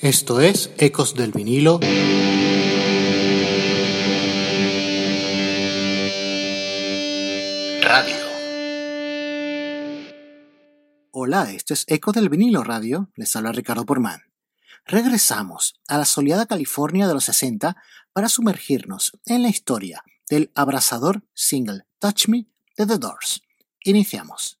Esto es Ecos del vinilo. Radio. Hola, esto es Ecos del vinilo radio. Les habla Ricardo Porman. Regresamos a la soleada California de los 60 para sumergirnos en la historia del abrasador single Touch Me de The Doors. Iniciamos.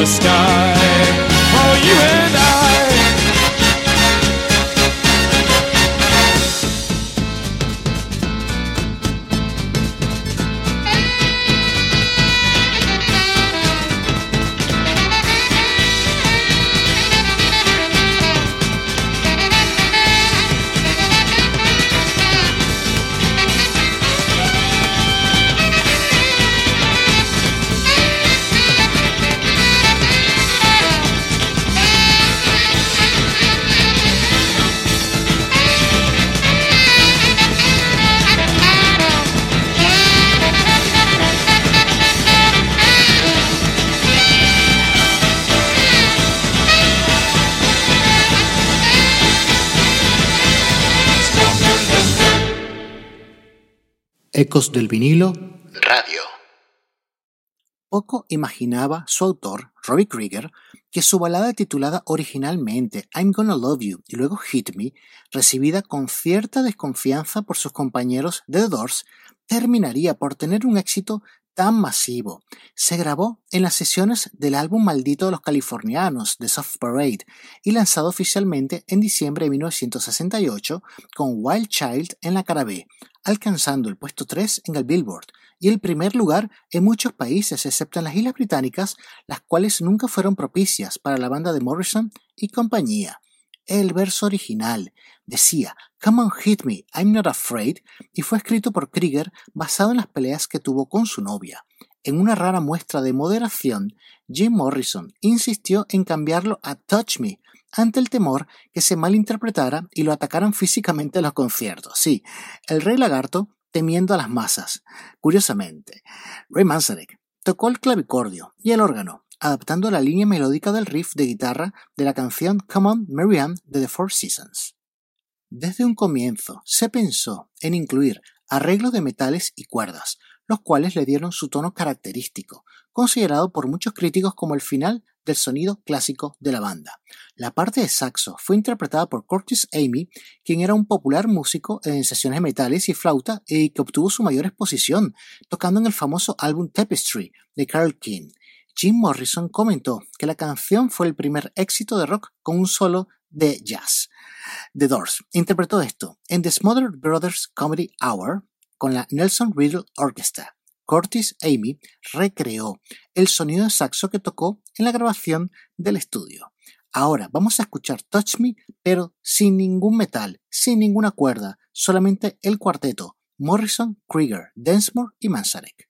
The sky Ecos del vinilo Radio. Poco imaginaba su autor, Robbie Krieger, que su balada titulada originalmente I'm Gonna Love You y luego Hit Me, recibida con cierta desconfianza por sus compañeros de The Doors, terminaría por tener un éxito tan masivo. Se grabó en las sesiones del álbum Maldito de los Californianos de Soft Parade y lanzado oficialmente en diciembre de 1968 con Wild Child en la cara B, alcanzando el puesto 3 en el Billboard y el primer lugar en muchos países excepto en las Islas Británicas, las cuales nunca fueron propicias para la banda de Morrison y compañía. El verso original decía Come on hit me, I'm not afraid y fue escrito por Krieger basado en las peleas que tuvo con su novia. En una rara muestra de moderación, Jim Morrison insistió en cambiarlo a Touch Me, ante el temor que se malinterpretara y lo atacaran físicamente en los conciertos. Sí, el rey lagarto temiendo a las masas. Curiosamente, Ray Manzarek tocó el clavicordio y el órgano, adaptando la línea melódica del riff de guitarra de la canción Come On Marianne de The Four Seasons. Desde un comienzo se pensó en incluir arreglos de metales y cuerdas, los cuales le dieron su tono característico, considerado por muchos críticos como el final del sonido clásico de la banda. La parte de saxo fue interpretada por Curtis Amy, quien era un popular músico en sesiones de metales y flauta y que obtuvo su mayor exposición, tocando en el famoso álbum Tapestry de Carl King. Jim Morrison comentó que la canción fue el primer éxito de rock con un solo de jazz. The Doors interpretó esto en The Smothered Brothers Comedy Hour con la Nelson Riddle Orchestra. Curtis Amy recreó el sonido de saxo que tocó en la grabación del estudio. Ahora vamos a escuchar Touch Me, pero sin ningún metal, sin ninguna cuerda, solamente el cuarteto Morrison, Krieger, Densmore y Manzarek.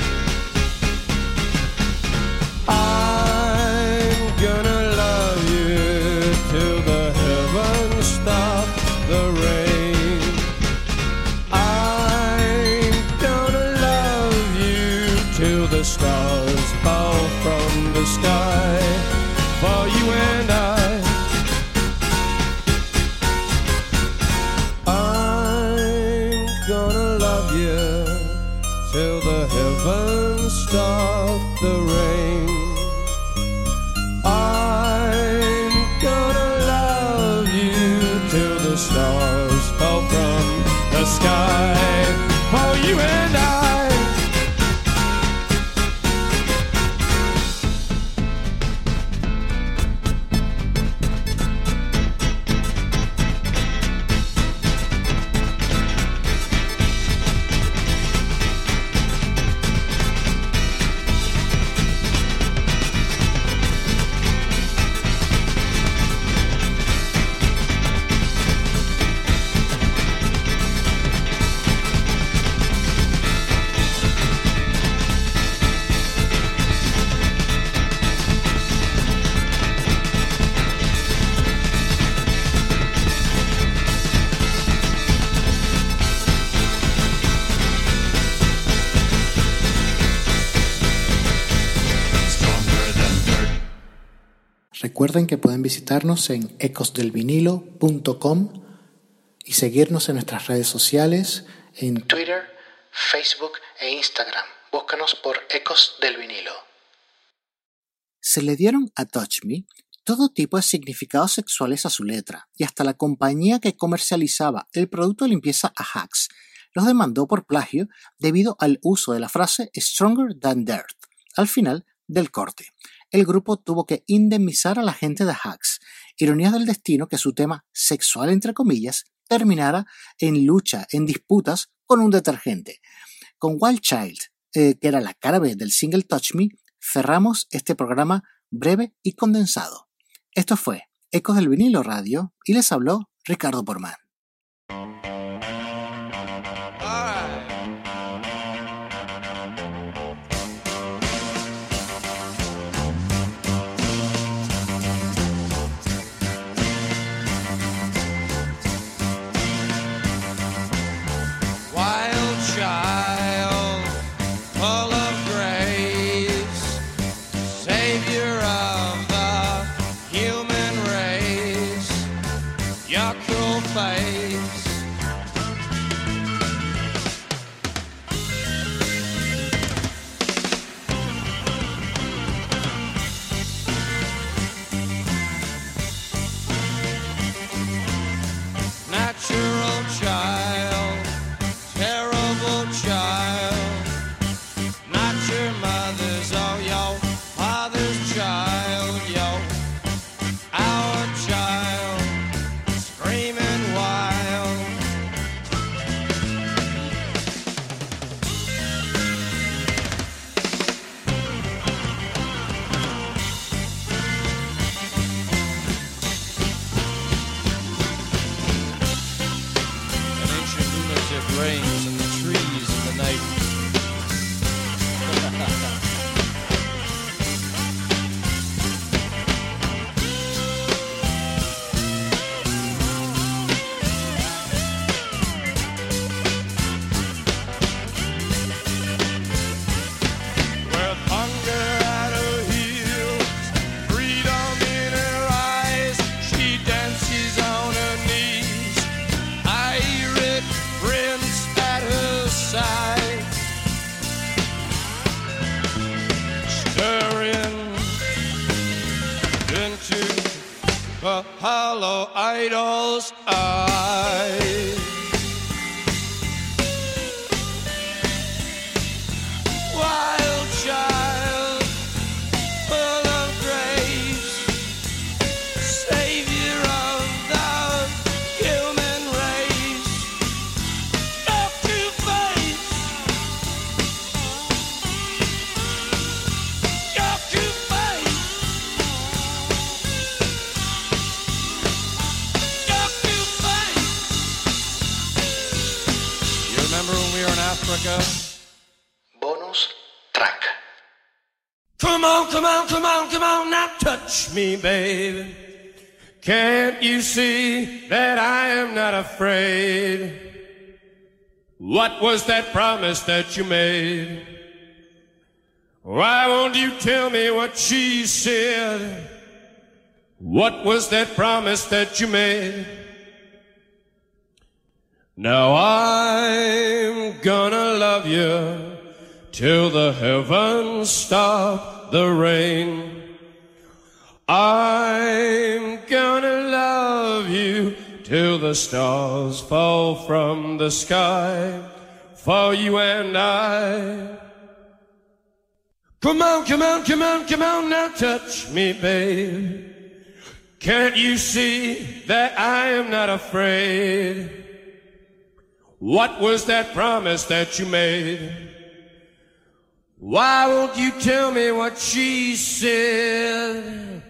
Till the heavens stop the rain. Recuerden que pueden visitarnos en ecosdelvinilo.com y seguirnos en nuestras redes sociales en Twitter, Facebook e Instagram. Búscanos por Ecos del Vinilo. Se le dieron a Touch Me todo tipo de significados sexuales a su letra, y hasta la compañía que comercializaba el producto de limpieza a Hacks los demandó por plagio debido al uso de la frase Stronger Than Dirt al final del corte. El grupo tuvo que indemnizar a la gente de Hacks. Ironía del destino que su tema sexual entre comillas terminara en lucha, en disputas con un detergente. Con Wild Child eh, que era la cara B del single Touch Me, cerramos este programa breve y condensado. Esto fue Ecos del vinilo radio y les habló Ricardo Porman. The hollow idol's eyes. Me, baby. Can't you see that I am not afraid? What was that promise that you made? Why won't you tell me what she said? What was that promise that you made? Now I'm gonna love you till the heavens stop the rain. I'm gonna love you till the stars fall from the sky for you and I. Come on, come on, come on, come on, now touch me, babe. Can't you see that I am not afraid? What was that promise that you made? Why won't you tell me what she said?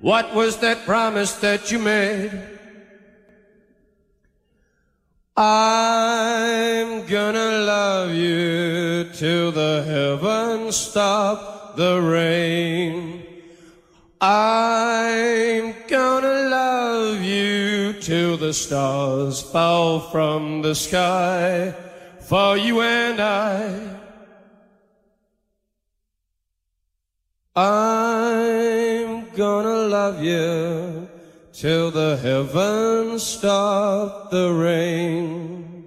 What was that promise that you made? I'm gonna love you till the heavens stop the rain. I'm gonna love you till the stars fall from the sky for you and I. I'm gonna love you till the heavens stop the rain.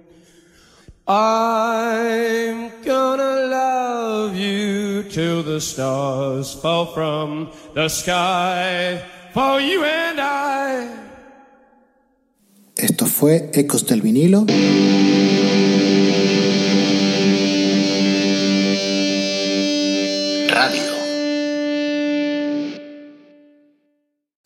I'm gonna love you till the stars fall from the sky for you and I. Esto fue Ecos del vinilo.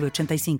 3985.